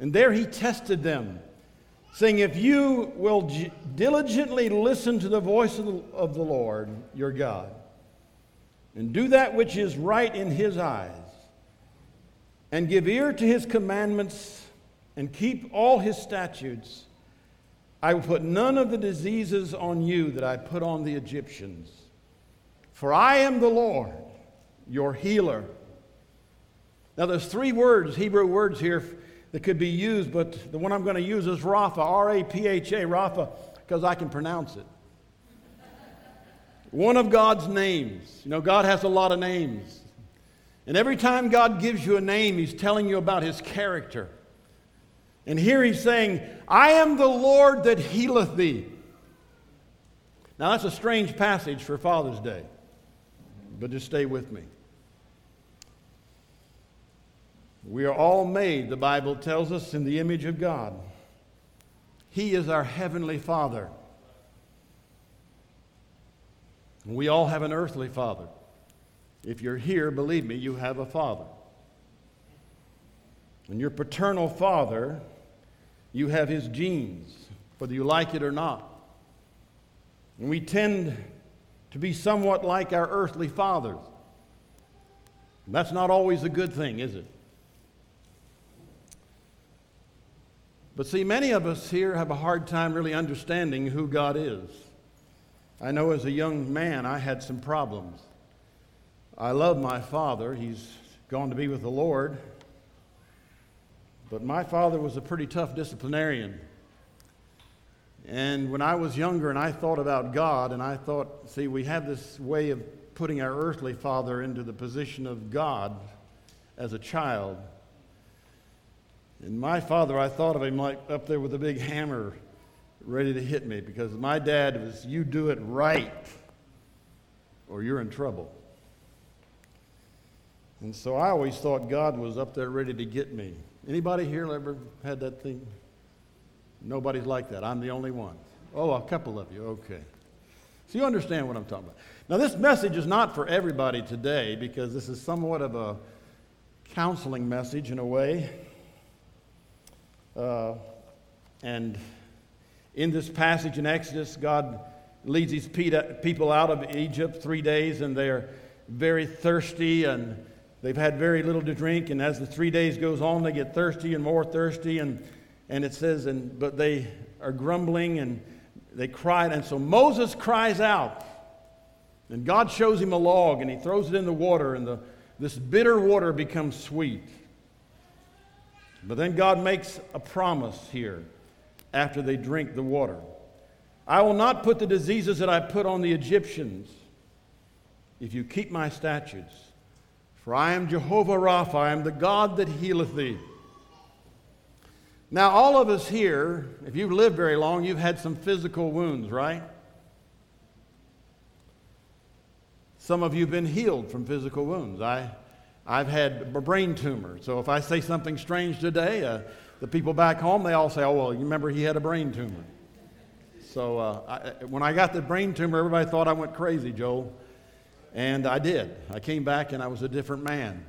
And there he tested them, saying, If you will j- diligently listen to the voice of the, of the Lord your God, and do that which is right in his eyes, and give ear to his commandments, and keep all his statutes, I will put none of the diseases on you that I put on the Egyptians. For I am the Lord, your healer. Now, there's three words, Hebrew words here that could be used, but the one I'm going to use is Rapha, R A P H A, Rapha, because I can pronounce it. One of God's names. You know, God has a lot of names. And every time God gives you a name, He's telling you about His character. And here He's saying, I am the Lord that healeth thee. Now, that's a strange passage for Father's Day, but just stay with me. We are all made, the Bible tells us, in the image of God. He is our heavenly Father. We all have an earthly father. If you're here, believe me, you have a father. And your paternal father, you have his genes, whether you like it or not. And we tend to be somewhat like our earthly fathers. That's not always a good thing, is it? But see, many of us here have a hard time really understanding who God is. I know as a young man, I had some problems. I love my father. He's gone to be with the Lord. But my father was a pretty tough disciplinarian. And when I was younger and I thought about God, and I thought, see, we have this way of putting our earthly father into the position of God as a child. And my father, I thought of him like up there with a big hammer ready to hit me because my dad was, you do it right or you're in trouble. And so I always thought God was up there ready to get me. Anybody here ever had that thing? Nobody's like that. I'm the only one. Oh, a couple of you. Okay. So you understand what I'm talking about. Now, this message is not for everybody today because this is somewhat of a counseling message in a way. Uh, and in this passage in Exodus, God leads these people out of Egypt three days, and they're very thirsty and they've had very little to drink. And as the three days goes on, they get thirsty and more thirsty. And, and it says, and, but they are grumbling and they cried. And so Moses cries out. And God shows him a log and he throws it in the water, and the, this bitter water becomes sweet. But then God makes a promise here after they drink the water. I will not put the diseases that I put on the Egyptians if you keep my statutes. For I am Jehovah Rapha, I am the God that healeth thee. Now, all of us here, if you've lived very long, you've had some physical wounds, right? Some of you have been healed from physical wounds. I, I've had a brain tumor. So if I say something strange today, uh, the people back home, they all say, oh, well, you remember he had a brain tumor. So uh, I, when I got the brain tumor, everybody thought I went crazy, Joel. And I did. I came back and I was a different man.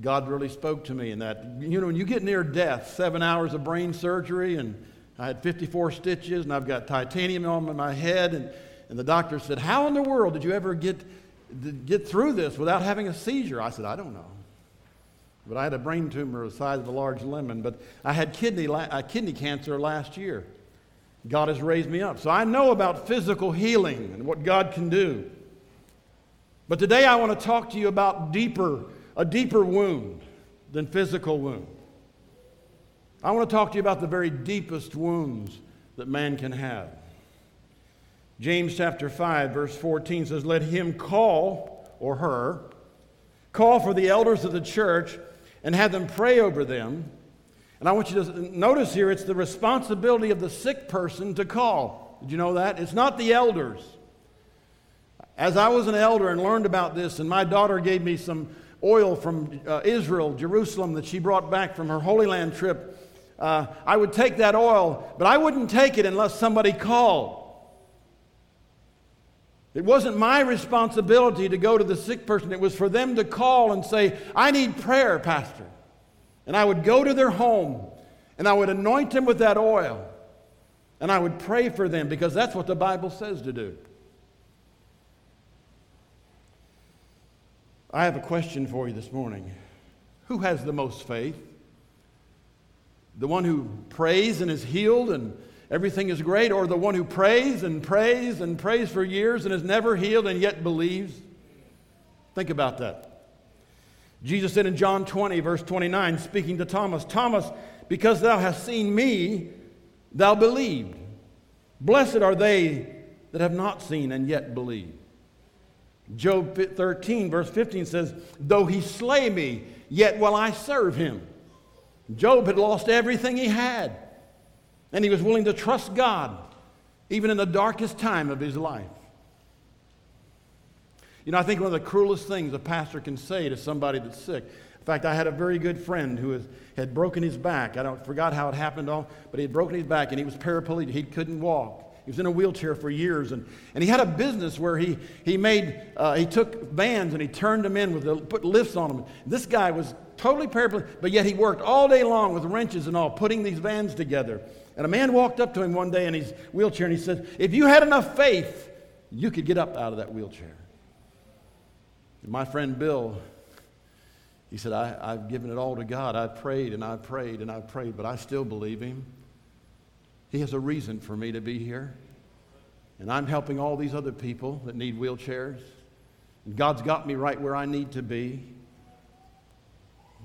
God really spoke to me in that. You know, when you get near death, seven hours of brain surgery, and I had 54 stitches, and I've got titanium on my head, and, and the doctor said, How in the world did you ever get, get through this without having a seizure? I said, I don't know. But I had a brain tumor the size of a large lemon. But I had kidney, uh, kidney cancer last year. God has raised me up. So I know about physical healing and what God can do. But today I want to talk to you about deeper, a deeper wound than physical wound. I want to talk to you about the very deepest wounds that man can have. James chapter 5, verse 14 says, Let him call, or her, call for the elders of the church and have them pray over them. And I want you to notice here it's the responsibility of the sick person to call. Did you know that? It's not the elders. As I was an elder and learned about this, and my daughter gave me some oil from uh, Israel, Jerusalem, that she brought back from her Holy Land trip, uh, I would take that oil, but I wouldn't take it unless somebody called. It wasn't my responsibility to go to the sick person. It was for them to call and say, I need prayer, Pastor. And I would go to their home And I would anoint them with that oil. And I would pray for them because that's what the Bible says to do. I have a question for you this morning. Who has the most faith? The one who prays and is healed and everything is great, or the one who prays and prays and prays for years and is never healed and yet believes? Think about that. Jesus said in John 20, verse 29, speaking to Thomas, Thomas, because thou hast seen me, thou believed. Blessed are they that have not seen and yet believe. Job 13, verse 15 says, Though he slay me, yet will I serve him. Job had lost everything he had, and he was willing to trust God even in the darkest time of his life. You know, I think one of the cruelest things a pastor can say to somebody that's sick. In fact, I had a very good friend who had broken his back. I don't forgot how it happened, all, but he had broken his back and he was paraplegic. He couldn't walk. He was in a wheelchair for years, and, and he had a business where he, he made uh, he took vans and he turned them in with the, put lifts on them. This guy was totally paraplegic, but yet he worked all day long with wrenches and all, putting these vans together. And a man walked up to him one day in his wheelchair and he said, "If you had enough faith, you could get up out of that wheelchair." And my friend Bill, he said, I, I've given it all to God. I've prayed and I've prayed and I've prayed, but I still believe him. He has a reason for me to be here. And I'm helping all these other people that need wheelchairs. And God's got me right where I need to be.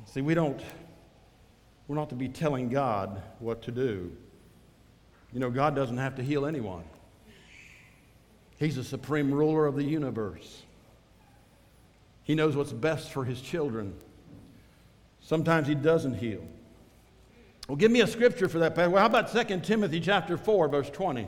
See, we don't, we're not to be telling God what to do. You know, God doesn't have to heal anyone, He's the supreme ruler of the universe. He knows what's best for his children. Sometimes he doesn't heal. Well, give me a scripture for that. Well, how about 2 Timothy chapter 4, verse 20?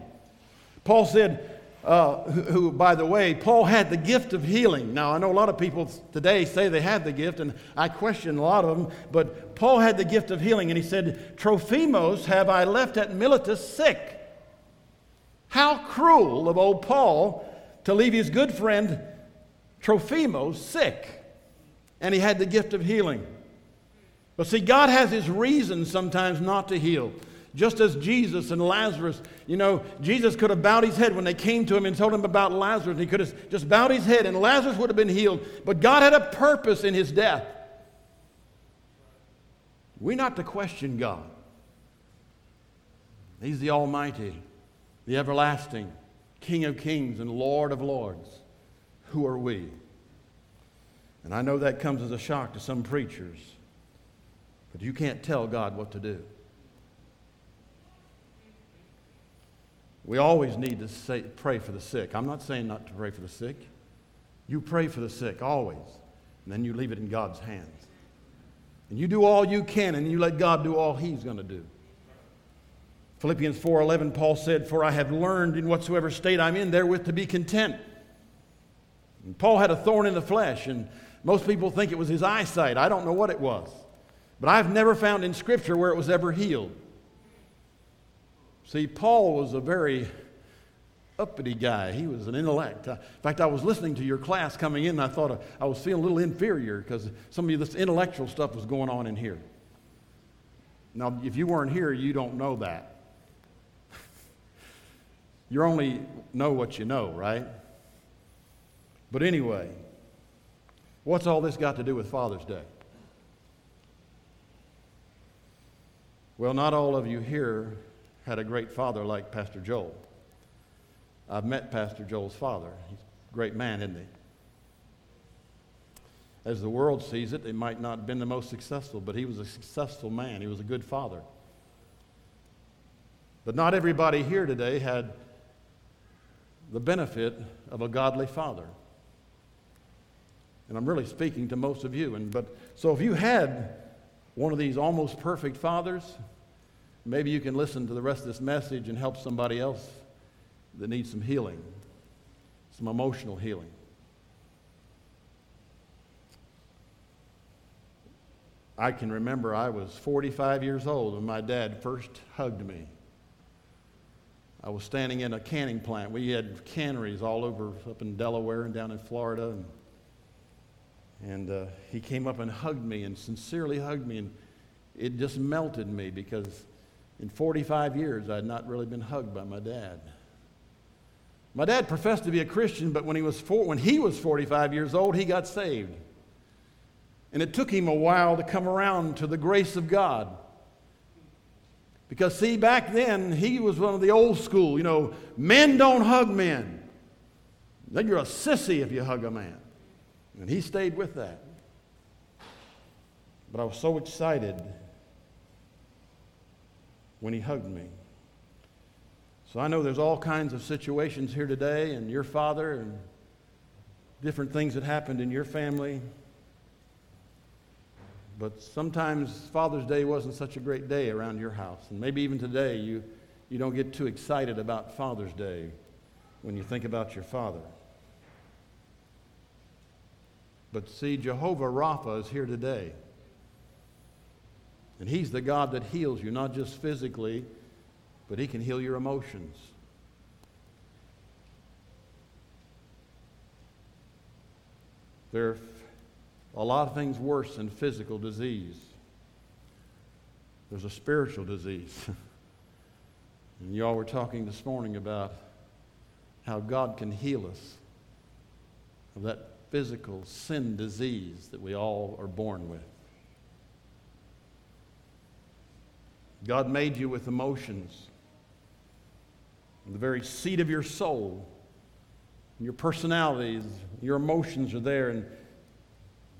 Paul said, uh, who, who, by the way, Paul had the gift of healing. Now, I know a lot of people today say they have the gift, and I question a lot of them, but Paul had the gift of healing, and he said, Trophimus have I left at Miletus sick. How cruel of old Paul to leave his good friend Trophimus sick, and he had the gift of healing. But see, God has his reasons sometimes not to heal. Just as Jesus and Lazarus, you know, Jesus could have bowed his head when they came to him and told him about Lazarus. He could have just bowed his head and Lazarus would have been healed. But God had a purpose in his death. We're not to question God. He's the Almighty, the everlasting, King of kings and Lord of lords who are we? And I know that comes as a shock to some preachers, but you can't tell God what to do. We always need to say, pray for the sick. I'm not saying not to pray for the sick. You pray for the sick always, and then you leave it in God's hands. And you do all you can, and you let God do all He's going to do. Philippians 4:11, Paul said, "For I have learned in whatsoever state I'm in therewith to be content." And Paul had a thorn in the flesh, and most people think it was his eyesight. I don't know what it was. But I've never found in Scripture where it was ever healed. See, Paul was a very uppity guy. He was an intellect. In fact, I was listening to your class coming in, and I thought uh, I was feeling a little inferior because some of this intellectual stuff was going on in here. Now, if you weren't here, you don't know that. you only know what you know, right? But anyway, what's all this got to do with Father's Day? Well, not all of you here had a great father like Pastor Joel. I've met Pastor Joel's father. He's a great man, isn't he? As the world sees it, he might not have been the most successful, but he was a successful man. He was a good father. But not everybody here today had the benefit of a godly father. And I'm really speaking to most of you. And, but, so if you had one of these almost perfect fathers, maybe you can listen to the rest of this message and help somebody else that needs some healing, some emotional healing. I can remember I was 45 years old when my dad first hugged me. I was standing in a canning plant. We had canneries all over up in Delaware and down in Florida. And and uh, he came up and hugged me and sincerely hugged me. And it just melted me because in 45 years I had not really been hugged by my dad. My dad professed to be a Christian, but when he was, four, when he was 45 years old, he got saved. And it took him a while to come around to the grace of God. Because, see, back then, he was one of the old school, you know, men don't hug men. Then you're a sissy if you hug a man. And he stayed with that. But I was so excited when he hugged me. So I know there's all kinds of situations here today, and your father, and different things that happened in your family. But sometimes Father's Day wasn't such a great day around your house. And maybe even today you, you don't get too excited about Father's Day when you think about your father. But see, Jehovah Rapha is here today. And He's the God that heals you, not just physically, but He can heal your emotions. There are a lot of things worse than physical disease. There's a spiritual disease. and y'all were talking this morning about how God can heal us of that physical sin disease that we all are born with. God made you with emotions. The very seat of your soul, your personalities, your emotions are there. And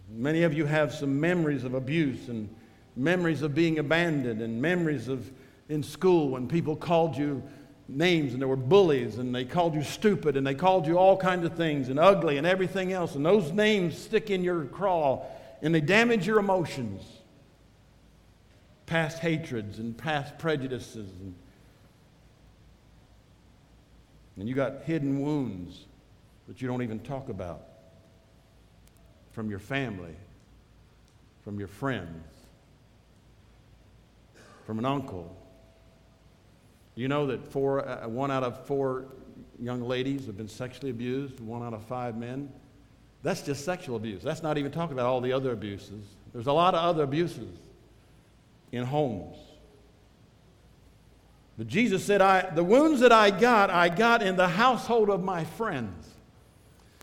many of you have some memories of abuse and memories of being abandoned and memories of in school when people called you names and there were bullies and they called you stupid and they called you all kinds of things and ugly and everything else. And those names stick in your craw and they damage your emotions. Past hatreds and past prejudices. And, and you got hidden wounds that you don't even talk about from your family, from your friends, from an uncle, you know that four, uh, one out of four young ladies have been sexually abused, one out of five men? That's just sexual abuse. That's not even talking about all the other abuses. There's a lot of other abuses in homes. But Jesus said, I, The wounds that I got, I got in the household of my friends.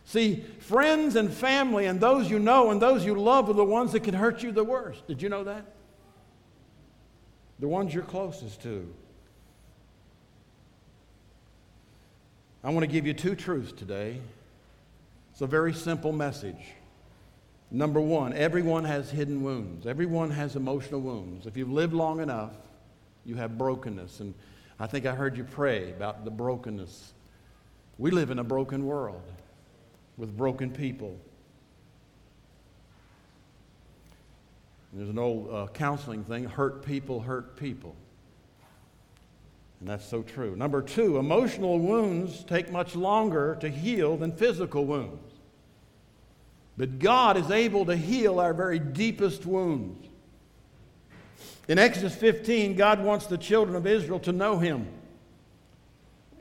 See, friends and family and those you know and those you love are the ones that can hurt you the worst. Did you know that? The ones you're closest to. I want to give you two truths today. It's a very simple message. Number one, everyone has hidden wounds. Everyone has emotional wounds. If you've lived long enough, you have brokenness. And I think I heard you pray about the brokenness. We live in a broken world with broken people. There's an old uh, counseling thing hurt people hurt people. And that's so true. Number two, emotional wounds take much longer to heal than physical wounds. But God is able to heal our very deepest wounds. In Exodus 15, God wants the children of Israel to know Him.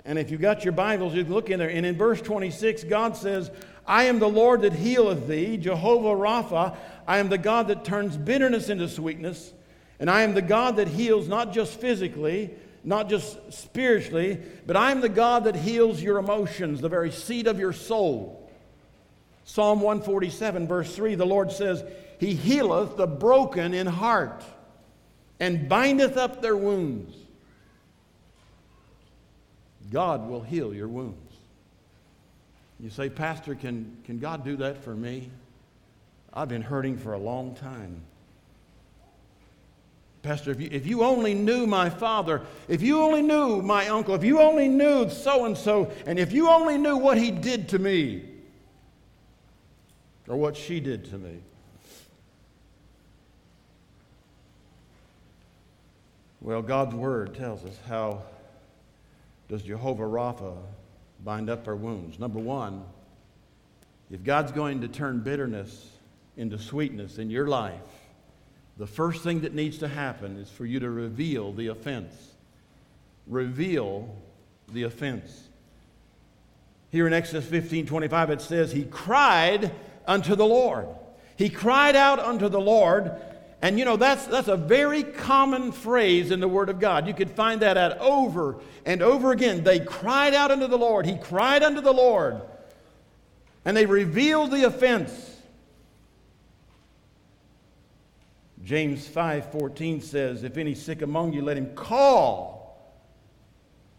And if you've got your Bibles, you can look in there. And in verse 26, God says, I am the Lord that healeth thee, Jehovah Rapha. I am the God that turns bitterness into sweetness. And I am the God that heals not just physically, not just spiritually, but I'm the God that heals your emotions, the very seat of your soul. Psalm 147, verse 3, the Lord says, He healeth the broken in heart and bindeth up their wounds. God will heal your wounds. You say, Pastor, can, can God do that for me? I've been hurting for a long time. Pastor, if you, if you only knew my father, if you only knew my uncle, if you only knew so and so, and if you only knew what he did to me, or what she did to me. Well, God's word tells us how does Jehovah Rapha bind up our wounds. Number one, if God's going to turn bitterness into sweetness in your life, the first thing that needs to happen is for you to reveal the offense. Reveal the offense. Here in Exodus 15 25, it says, He cried unto the Lord. He cried out unto the Lord, And you know, that's, that's a very common phrase in the Word of God. You could find that out over and over again. They cried out unto the Lord. He cried unto the Lord. And they revealed the offense. James 5:14 says, "If any sick among you, let him call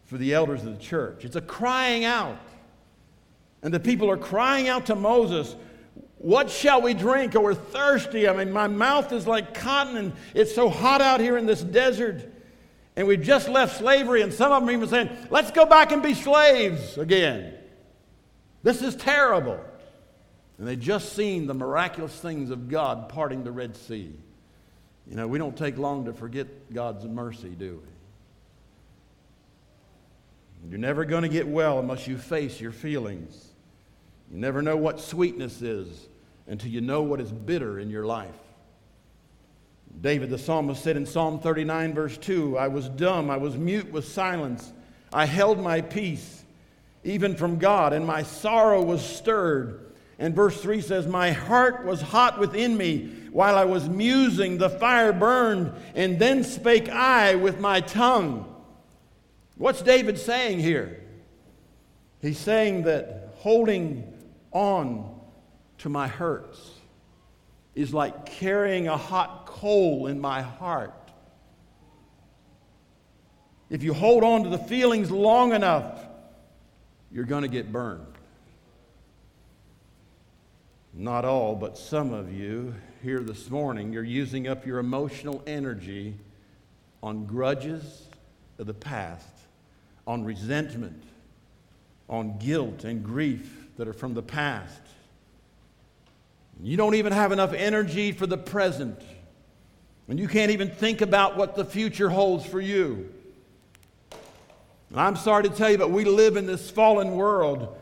for the elders of the church." It's a crying out. And the people are crying out to Moses, what shall we drink? Or we're thirsty. I mean, my mouth is like cotton, and it's so hot out here in this desert. And we've just left slavery, and some of them even saying, let's go back and be slaves again. This is terrible. And they just seen the miraculous things of God parting the Red Sea. You know, we don't take long to forget God's mercy, do we? You're never going to get well unless you face your feelings. You never know what sweetness is until you know what is bitter in your life. David the psalmist said in Psalm 39, verse 2 I was dumb, I was mute with silence, I held my peace, even from God, and my sorrow was stirred. And verse 3 says, My heart was hot within me while I was musing, the fire burned, and then spake I with my tongue. What's David saying here? He's saying that holding on to my hurts is like carrying a hot coal in my heart. If you hold on to the feelings long enough, you're going to get burned. Not all, but some of you here this morning, you're using up your emotional energy on grudges of the past, on resentment, on guilt and grief that are from the past. You don't even have enough energy for the present. And you can't even think about what the future holds for you. And I'm sorry to tell you, but we live in this fallen world,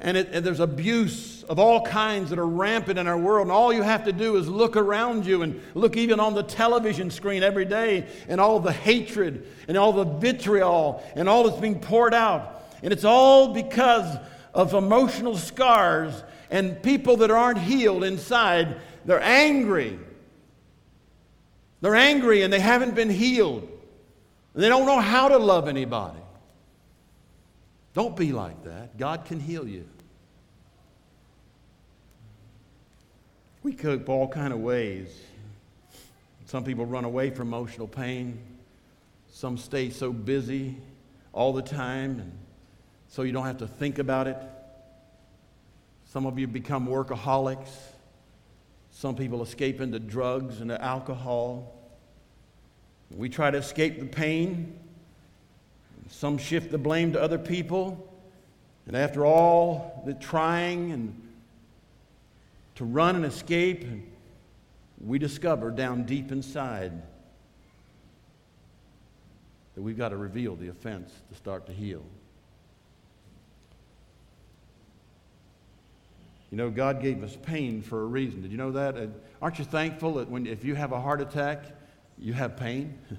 and, it, and, there's abuse of all kinds that are rampant in our world. And all you have to do is look around you and look even on the television screen every day, and all the hatred and all the vitriol and all that's being poured out. And it's all because of emotional scars and people that aren't healed inside. They're angry. They're angry and they haven't been healed. They don't know how to love anybody. Don't be like that. God can heal you. We cope all kind of ways. Some people run away from emotional pain. Some stay so busy all the time and so you don't have to think about it. Some of you become workaholics. Some people escape into drugs and alcohol. We try to escape the pain. Some shift the blame to other people. And after all the trying and to run and escape, we discover down deep inside that we've got to reveal the offense to start to heal. You know, God gave us pain for a reason. Did you know that? Aren't you thankful that when, if you have a heart attack, you have pain?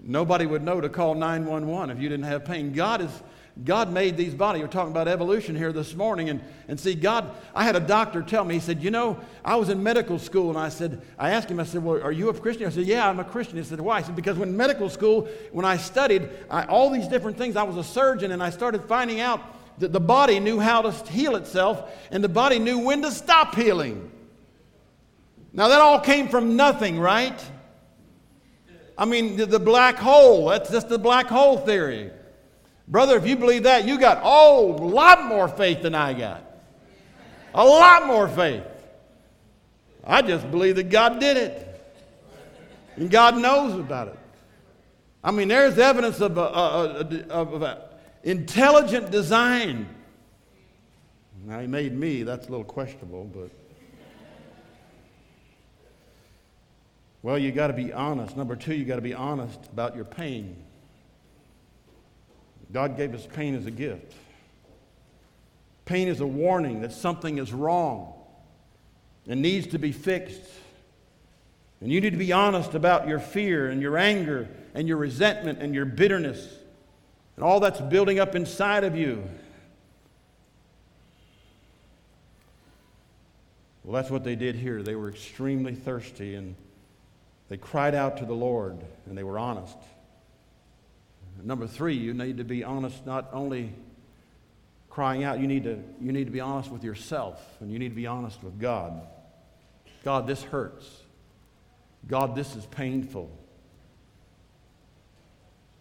Nobody would know to call 911 if you didn't have pain. God is. God made these bodies. We're talking about evolution here this morning. And, and see, God, I had a doctor tell me, he said, You know, I was in medical school and I said, I asked him, I said, Well, are you a Christian? I said, Yeah, I'm a Christian. He said, Why? I said, Because when medical school, when I studied I, all these different things, I was a surgeon and I started finding out that the body knew how to heal itself and the body knew when to stop healing. Now, that all came from nothing, right? I mean, the, the black hole, that's just the black hole theory. Brother, if you believe that, you got oh, a lot more faith than I got. A lot more faith. I just believe that God did it. And God knows about it. I mean, there's evidence of, a, a, a, of a, Intelligent design. Now, he made me, that's a little questionable, but. Well, you got to be honest. Number two, you got to be honest about your pain. God gave us pain as a gift. Pain is a warning that something is wrong and needs to be fixed. And you need to be honest about your fear and your anger and your resentment and your bitterness and all that's building up inside of you. Well, that's what they did here. They were extremely thirsty, and They cried out to the Lord and they were honest. Number three, you need to be honest not only crying out, you need to, you need to be honest with yourself and you need to be honest with God. God, this hurts. God, this is painful.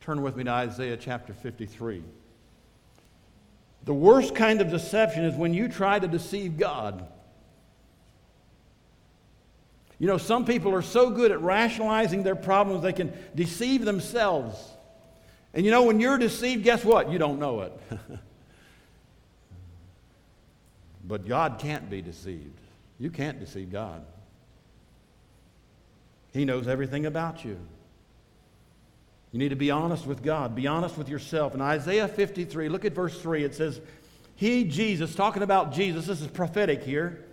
Turn with me to Isaiah chapter 53. The worst kind of deception is when you try to deceive God. You know, some people are so good at rationalizing their problems they can deceive themselves. And you know, when you're deceived, guess what? You don't know it. but God can't be deceived. You can't deceive God. He knows everything about you. You need to be honest with God. Be honest with yourself. In Isaiah 53, look at verse 3. It says, He, Jesus, talking about Jesus, this is prophetic here,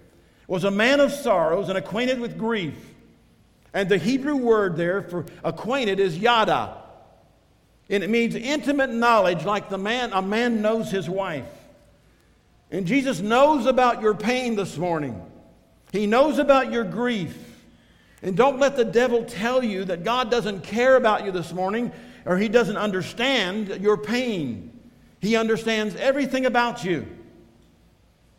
was a man of sorrows and acquainted with grief. And the Hebrew word there for acquainted is yada. And it means intimate knowledge, like the man, a man knows his wife. And Jesus knows about your pain this morning. He knows about your grief. And don't let the devil tell you that God doesn't care about you this morning or he doesn't understand your pain. He understands everything about you.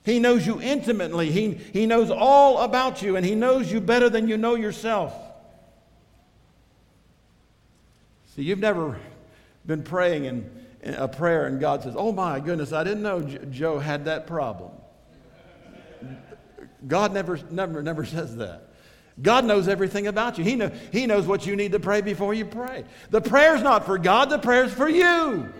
He knows you intimately. He, he knows all about you, and He knows you better than you know yourself. See, you've never been praying in, in a prayer, and God says, Oh my goodness, I didn't know Joe had that problem. God never, never, never says that. God knows everything about you. He, know, he knows what you need to pray before you pray. The prayer's not for God, the prayer's for you.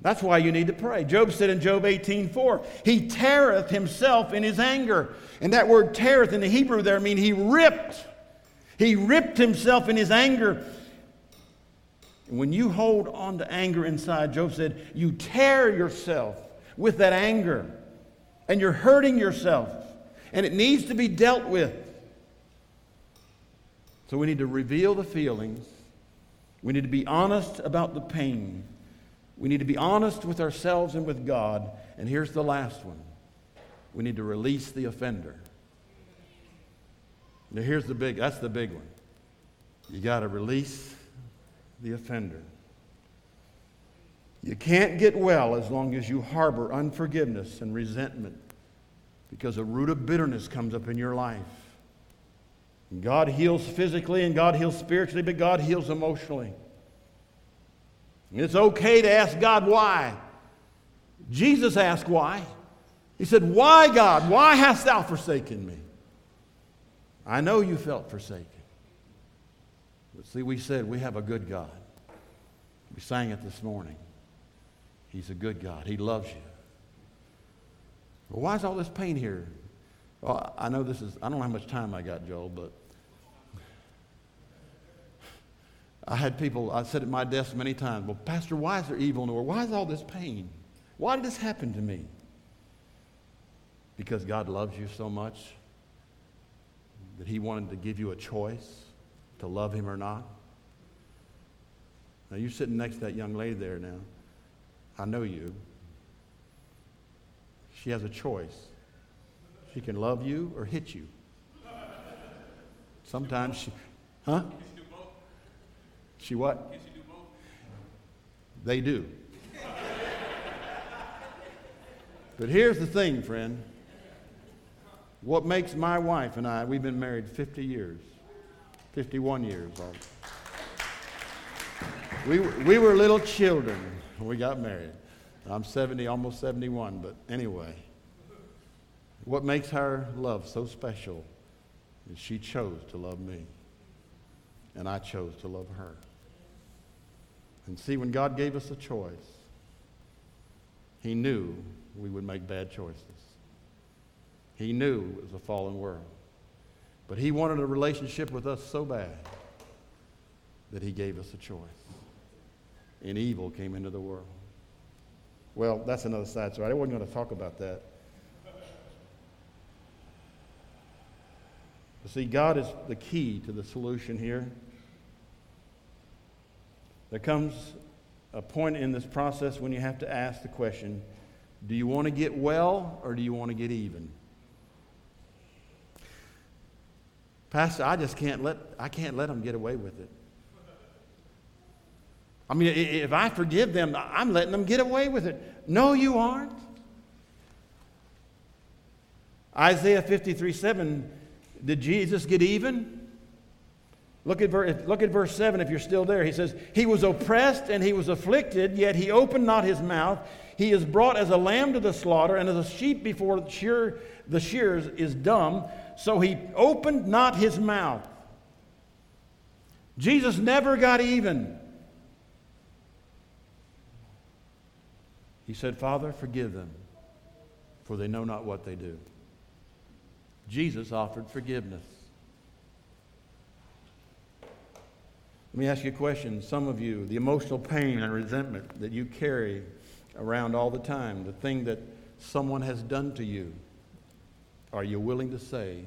That's why you need to pray. Job said in Job 18 4, He teareth himself in his anger. And that word teareth in the Hebrew there means he ripped. He ripped himself in his anger. When you hold on to anger inside, Job said, you tear yourself with that anger. And you're hurting yourself and it needs to be dealt with. So we need to reveal the feelings. We need to be honest about the pain. We need to be honest with ourselves and with God. And here's the last one we need to release the offender. Now, here's the big, that's the big one. You got to release the offender. You can't get well as long as you harbor unforgiveness and resentment because a root of bitterness comes up in your life. God heals physically and God heals spiritually, but God heals emotionally. And it's okay to ask God why. Jesus asked why. He said, Why, God? Why hast thou forsaken me? I know you felt forsaken. But see, we said we have a good God. We sang it this morning. He's a good God. He loves you. Well, why is all this pain here? Well, I know this is, I don't know how much time I got, Joel, but I had people, I said at my desk many times, well, Pastor, why is there evil in the world? Why is all this pain? Why did this happen to me? Because God loves you so much that He wanted to give you a choice to love Him or not. Now, you're sitting next to that young lady there now. I know you. She has a choice. She can love you or hit you. Sometimes she, huh? She what? They do. but here's the thing, friend. What makes my wife and I, we've been married 50 years, 51 years. We, we were little children when we got married. I'm 70, almost 71, but anyway. What makes her love so special is she chose to love me, and I chose to love her. And see, when God gave us a choice, He knew we would make bad choices. He knew it was a fallen world. But He wanted a relationship with us so bad that He gave us a choice. And evil came into the world. Well, that's another side story. I wasn't going to talk about that. But see, God is the key to the solution here. There comes a point in this process when you have to ask the question do you want to get well or do you want to get even? Pastor, I just can't let, I can't let them get away with it. I mean, if I forgive them, I'm letting them get away with it. No, you aren't. Isaiah 53 7, did Jesus get even? Look at, verse, look at verse 7 if you're still there. He says, He was oppressed and he was afflicted, yet he opened not his mouth. He is brought as a lamb to the slaughter, and as a sheep before the, shear, the shears is dumb, so he opened not his mouth. Jesus never got even. He said, Father, forgive them, for they know not what they do. Jesus offered forgiveness. Let me ask you a question. Some of you, the emotional pain and resentment that you carry around all the time, the thing that someone has done to you, are you willing to say,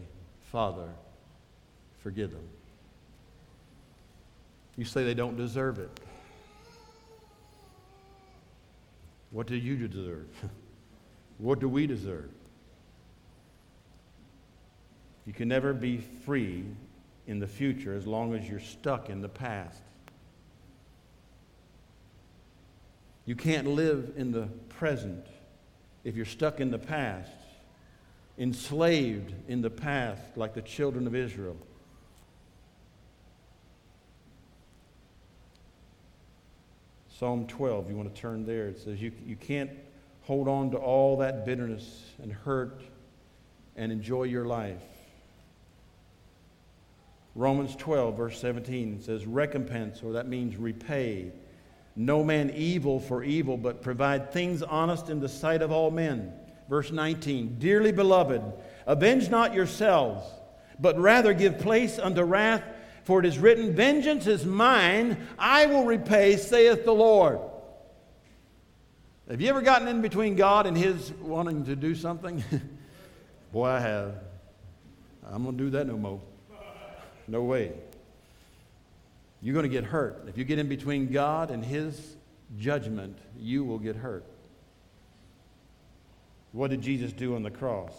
Father, forgive them? You say they don't deserve it. What do you deserve? what do we deserve? You can never be free in the future as long as you're stuck in the past. You can't live in the present if you're stuck in the past, enslaved in the past, like the children of Israel. Psalm 12, you want to turn there. It says you, you can't hold on to all that bitterness and hurt and enjoy your life. Romans 12, verse 17 says, Recompense, or that means repay. No man evil for evil, but provide things honest in the sight of all men. Verse 19, Dearly beloved, avenge not yourselves, but rather give place unto wrath, for it is written, Vengeance is mine, I will repay, saith the Lord. Have you ever gotten in between God and His wanting to do something? Boy, I have. I'm going to do that no more. No way. You're going to get hurt. If you get in between God and His judgment, you will get hurt. What did Jesus do on the cross?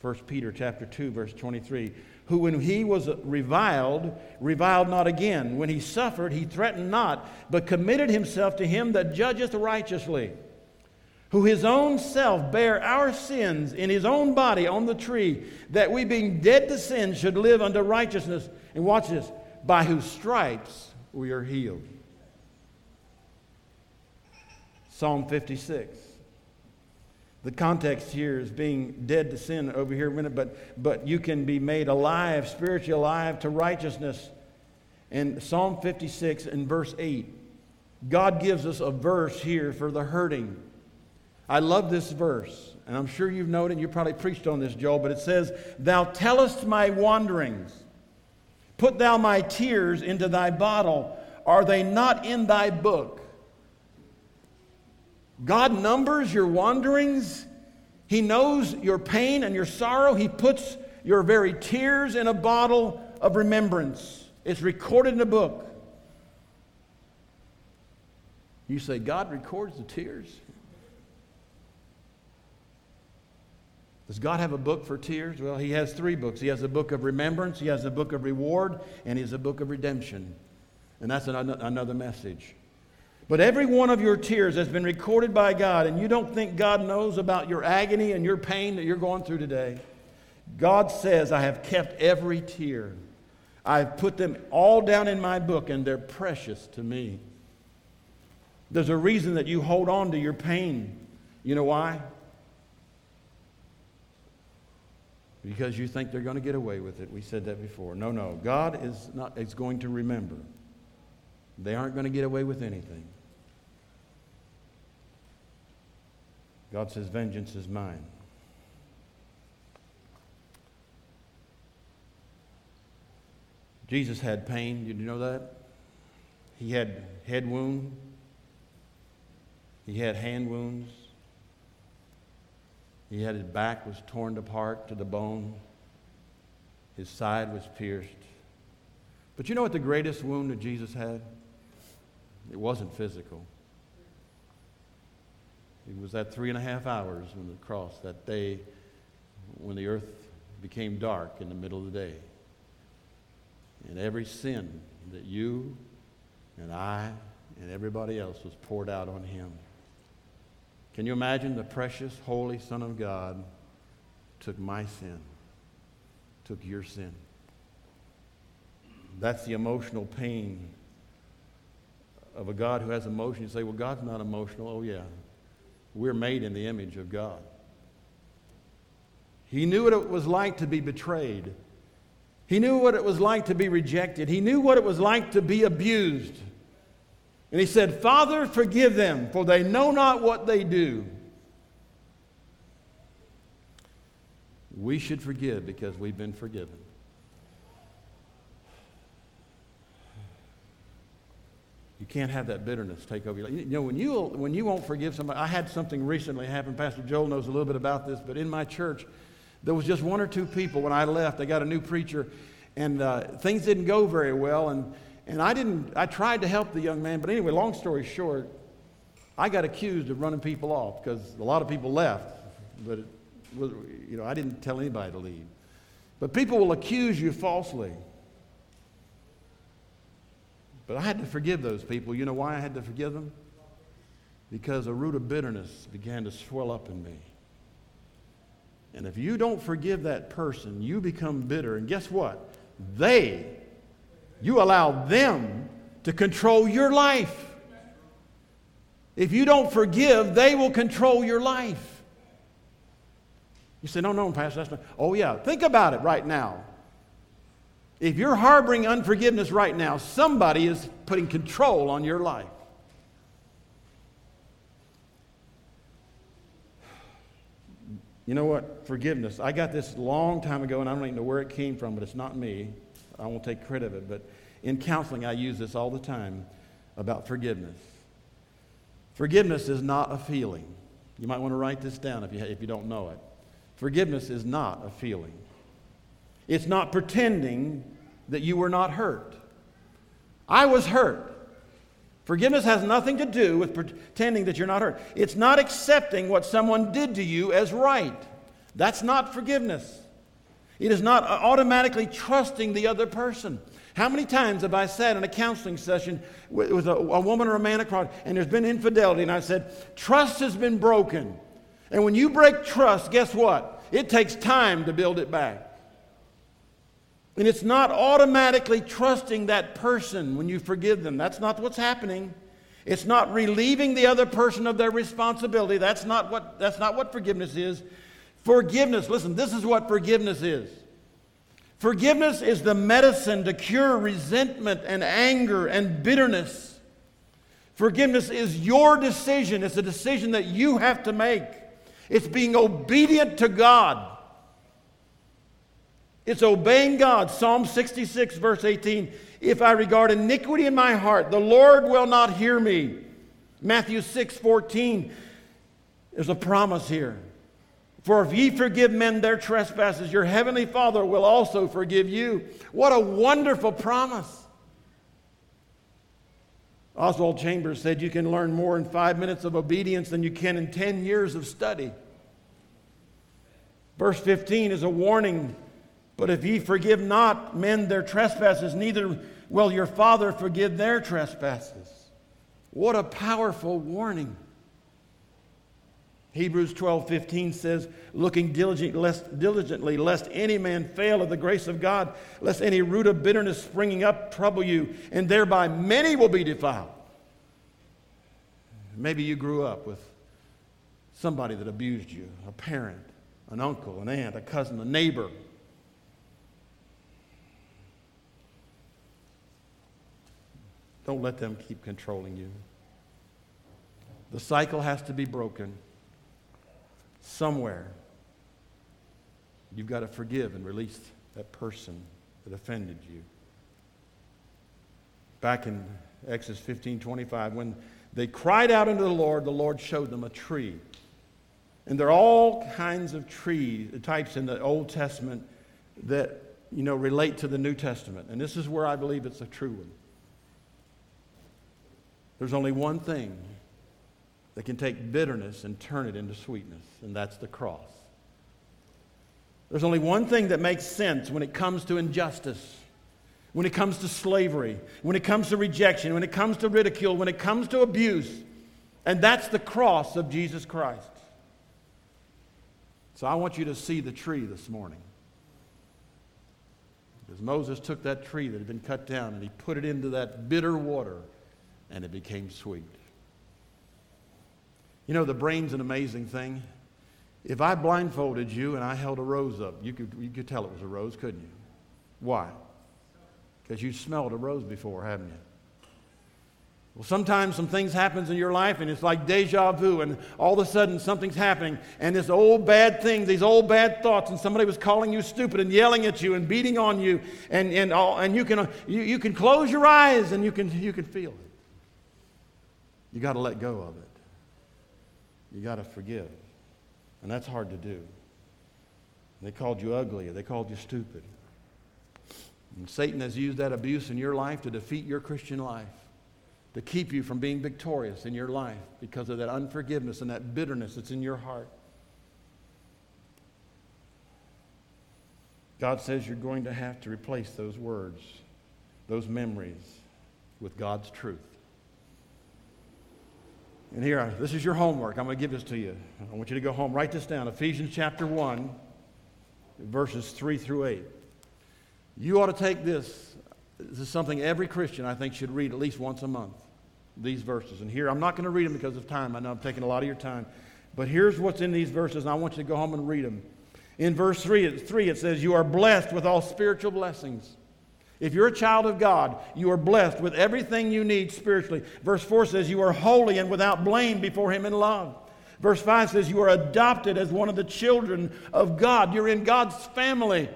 1 Peter chapter 2 verse 23 who when he was reviled reviled not again when he suffered he threatened not but committed himself to him that judgeth righteously who his own self bare our sins in his own body on the tree, that we being dead to sin should live unto righteousness. And watch this by whose stripes we are healed. Psalm 56. The context here is being dead to sin over here a minute, but, but you can be made alive, spiritually alive to righteousness. In Psalm 56 and verse 8, God gives us a verse here for the hurting I love this verse, and I'm sure you've noted, you probably preached on this, Joel, but it says, Thou tellest my wanderings. Put thou my tears into thy bottle. Are they not in thy book? God numbers your wanderings. He knows your pain and your sorrow. He puts your very tears in a bottle of remembrance. It's recorded in a book. You say, God records the tears? Does God have a book for tears? Well, He has three books. He has a book of remembrance, He has a book of reward, and He has a book of redemption. And that's another message. But every one of your tears has been recorded by God, and you don't think God knows about your agony and your pain that you're going through today. God says, I have kept every tear. I've put them all down in my book, and they're precious to me. There's a reason that you hold on to your pain. You know why? because you think they're going to get away with it. We said that before. No, no. God is not is going to remember. They aren't going to get away with anything. God says, Vengeance is mine. Jesus had pain. Did you know that? He had head wound. He had hand wounds. He had his back was torn apart to the bone. His side was pierced. But you know what the greatest wound that Jesus had? It wasn't physical. It was that three and a half hours on the cross, that day when the earth became dark in the middle of the day. and every sin that you and I and everybody else was poured out on him. Can you imagine the precious, holy Son of God took my sin, took your sin? That's the emotional pain of a God who has emotion. You say, well, God's not emotional. Oh, yeah. We're made in the image of God. He knew what it was like to be betrayed. He knew what it was like to be rejected. He knew what it was like to be abused. And he said, Father, forgive them, for they know not what they do. We should forgive because we've been forgiven. Can't have that bitterness take over your life. You know, when you, when you won't forgive somebody, I had something recently happen. Pastor Joel knows a little bit about this, but in my church, there was just one or two people when I left. They got a new preacher, and uh, things didn't go very well. And, and I didn't, I tried to help the young man, but anyway, long story short, I got accused of running people off because a lot of people left, but it was, you know, I didn't tell anybody to leave. But people will accuse you falsely. But I had to forgive those people. You know why I had to forgive them? Because a root of bitterness began to swell up in me. And if you don't forgive that person, you become bitter. And guess what? They, you allow them to control your life. If you don't forgive, they will control your life. You say, no, no, Pastor, that's not. Oh, yeah. Think about it right now. If you're harboring unforgiveness right now, somebody is putting control on your life. You know what? Forgiveness. I got this long time ago, and I don't even know where it came from, but it's not me. I won't take credit of it. But in counseling, I use this all the time about forgiveness. Forgiveness is not a feeling. You might want to write this down if you, if you don't know it. Forgiveness is not a feeling. It's not pretending that you were not hurt. I was hurt. Forgiveness has nothing to do with pretending that you're not hurt. It's not accepting what someone did to you as right. That's not forgiveness. It is not automatically trusting the other person. How many times have I sat in a counseling session with, with a, a, woman or a man across, and there's been infidelity, and I said, Trust has been broken. And when you break trust, guess what? It takes time to build it back. And it's not automatically trusting that person when you forgive them. That's not what's happening. It's not relieving the other person of their responsibility. That's not what, that's not what forgiveness is. Forgiveness, listen, this is what forgiveness is. Forgiveness is the medicine to cure resentment and anger and bitterness. Forgiveness is your decision. It's a decision that you have to make. It's being obedient to God. It's obeying God. Psalm 66, verse 18. If I regard iniquity in my heart, the Lord will not hear me. Matthew 6, 14. There's a promise here. For if ye forgive men their trespasses, your heavenly Father will also forgive you. What a wonderful promise. Oswald Chambers said you can learn more in five minutes of obedience than you can in 10 years of study. Verse 15 is a warning but if ye forgive not men their trespasses, neither will your Father forgive their trespasses. What a powerful warning. Hebrews 12 15 says, Looking diligently lest, diligently, lest any man fail of the grace of God, lest any root of bitterness springing up trouble you, and thereby many will be defiled. Maybe you grew up with somebody that abused you a parent, an uncle, an aunt, a cousin, a neighbor. Don't let them keep controlling you. The cycle has to be broken somewhere. You've got to forgive and release that person that offended you. Back in Exodus 15 25, when they cried out unto the Lord, the Lord showed them a tree. And there are all kinds of tree uh, types in the Old Testament that you know relate to the New Testament. And this is where I believe it's a true one. There's only one thing that can take bitterness and turn it into sweetness, and that's the cross. There's only one thing that makes sense when it comes to injustice. when it comes to slavery, when it comes to rejection, when it comes to ridicule, when it comes to abuse. And that's the cross of Jesus Christ. So I want you to see the tree this morning. Because Moses took that tree that had been cut down and he put it into that bitter water and it became sweet. You know, the brain's an amazing thing. If I blindfolded you and I held a rose up, you could, you could tell it was a rose, couldn't you? Why? Because you smelled a rose before, haven't you? Well, sometimes some things happens in your life and it's like deja vu and all of a sudden something's happening and this old bad thing, these old bad thoughts and somebody was calling you stupid and yelling at you and beating on you and, and, all, and you, can, you, you can close your eyes and you can, you can feel it. You got to let go of it. You got to forgive. And that's hard to do. They called you ugly, they called you stupid. And Satan has used that abuse in your life to defeat your Christian life, to keep you from being victorious in your life because of that unforgiveness and that bitterness that's in your heart. God says you're going to have to replace those words, those memories, with God's truth. And here, this is your homework. I'm going to give this to you. I want you to go home, write this down Ephesians chapter 1, verses 3 through 8. You ought to take this. This is something every Christian, I think, should read at least once a month. These verses. And here, I'm not going to read them because of time. I know I'm taking a lot of your time. But here's what's in these verses, and I want you to go home and read them. In verse 3, 3 it says, You are blessed with all spiritual blessings. If you're a child of God, you are blessed with everything you need spiritually. Verse 4 says, You are holy and without blame before Him in love. Verse 5 says, You are adopted as one of the children of God. You're in God's family.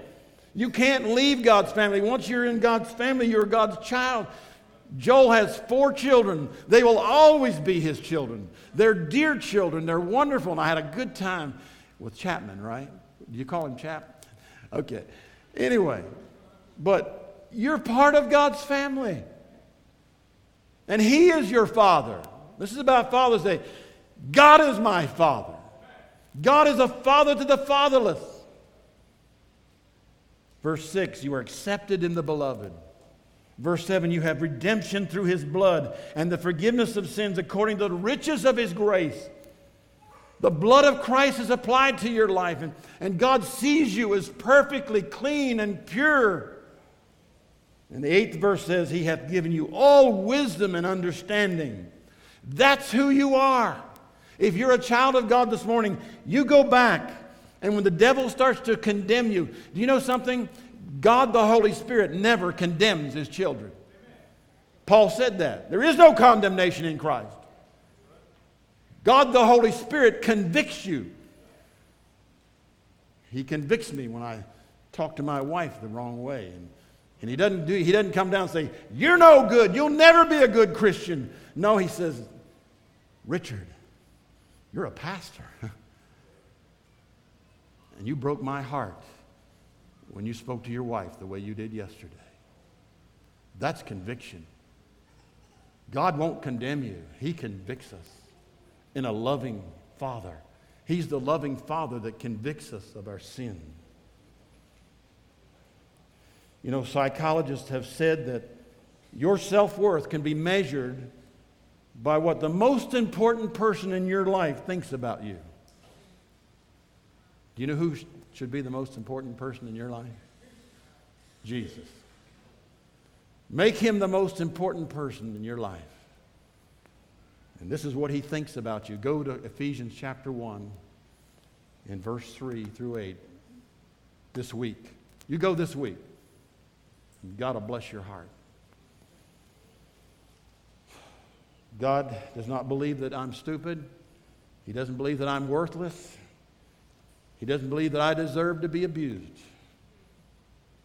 You can't leave God's family. Once you're in God's family, you're God's child. Joel has four children. They will always be his children. They're dear children. They're wonderful. And I had a good time with Chapman, right? You call him Chap? Okay. Anyway, but you're part of God's family. And He is your Father. This is about Father's Day. God is my Father. God is a father to the fatherless. Verse 6, you are accepted in the beloved. Verse 7, you have redemption through his blood and the forgiveness of sins according to the riches of his grace. The blood of Christ is applied to your life, and, and God sees you as perfectly clean and pure. And the eighth verse says, He hath given you all wisdom and understanding. That's who you are. If you're a child of God this morning, you go back, and when the devil starts to condemn you, do you know something? God the Holy Spirit never condemns his children. Paul said that. There is no condemnation in Christ. God the Holy Spirit convicts you. He convicts me when I talk to my wife the wrong way. And and he doesn't, do, he doesn't come down and say, You're no good. You'll never be a good Christian. No, he says, Richard, you're a pastor. and you broke my heart when you spoke to your wife the way you did yesterday. That's conviction. God won't condemn you, He convicts us in a loving Father. He's the loving Father that convicts us of our sin. You know, psychologists have said that your self worth can be measured by what the most important person in your life thinks about you. Do you know who should be the most important person in your life? Jesus. Make him the most important person in your life. And this is what he thinks about you. Go to Ephesians chapter 1 in verse 3 through 8 this week. You go this week. God will bless your heart. God does not believe that I'm stupid. He doesn't believe that I'm worthless. He doesn't believe that I deserve to be abused.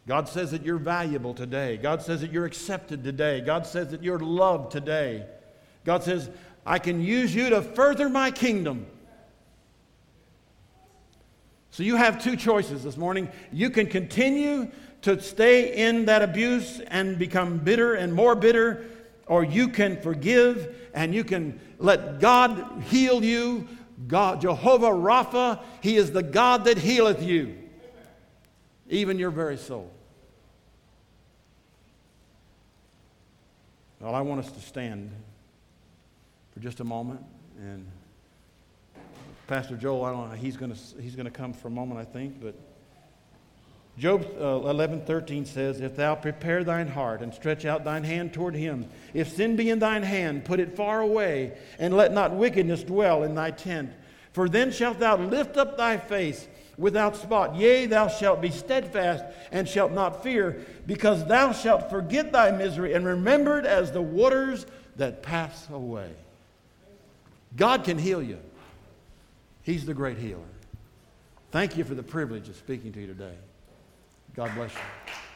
God says that you're valuable today. God says that you're accepted today. God says that you're loved today. God says, I can use you to further my kingdom. So you have two choices this morning. You can continue to stay in that abuse and become bitter and more bitter, or you can forgive and you can let God heal you. God, Jehovah Rapha, He is the God that healeth you, even your very soul. Well, I want us to stand for just a moment. And Pastor Joel, I don't know, he's going he's to come for a moment, I think. But Job uh, 11:13 says, If thou prepare thine heart and stretch out thine hand toward him, if sin be in thine hand, put it far away, and let not wickedness dwell in thy tent. For then shalt thou lift up thy face without spot. Yea, thou shalt be steadfast and shalt not fear, because thou shalt forget thy misery and remember it as the waters that pass away. God can heal you. He's the great healer. Thank you for the privilege of speaking to you today. God bless you.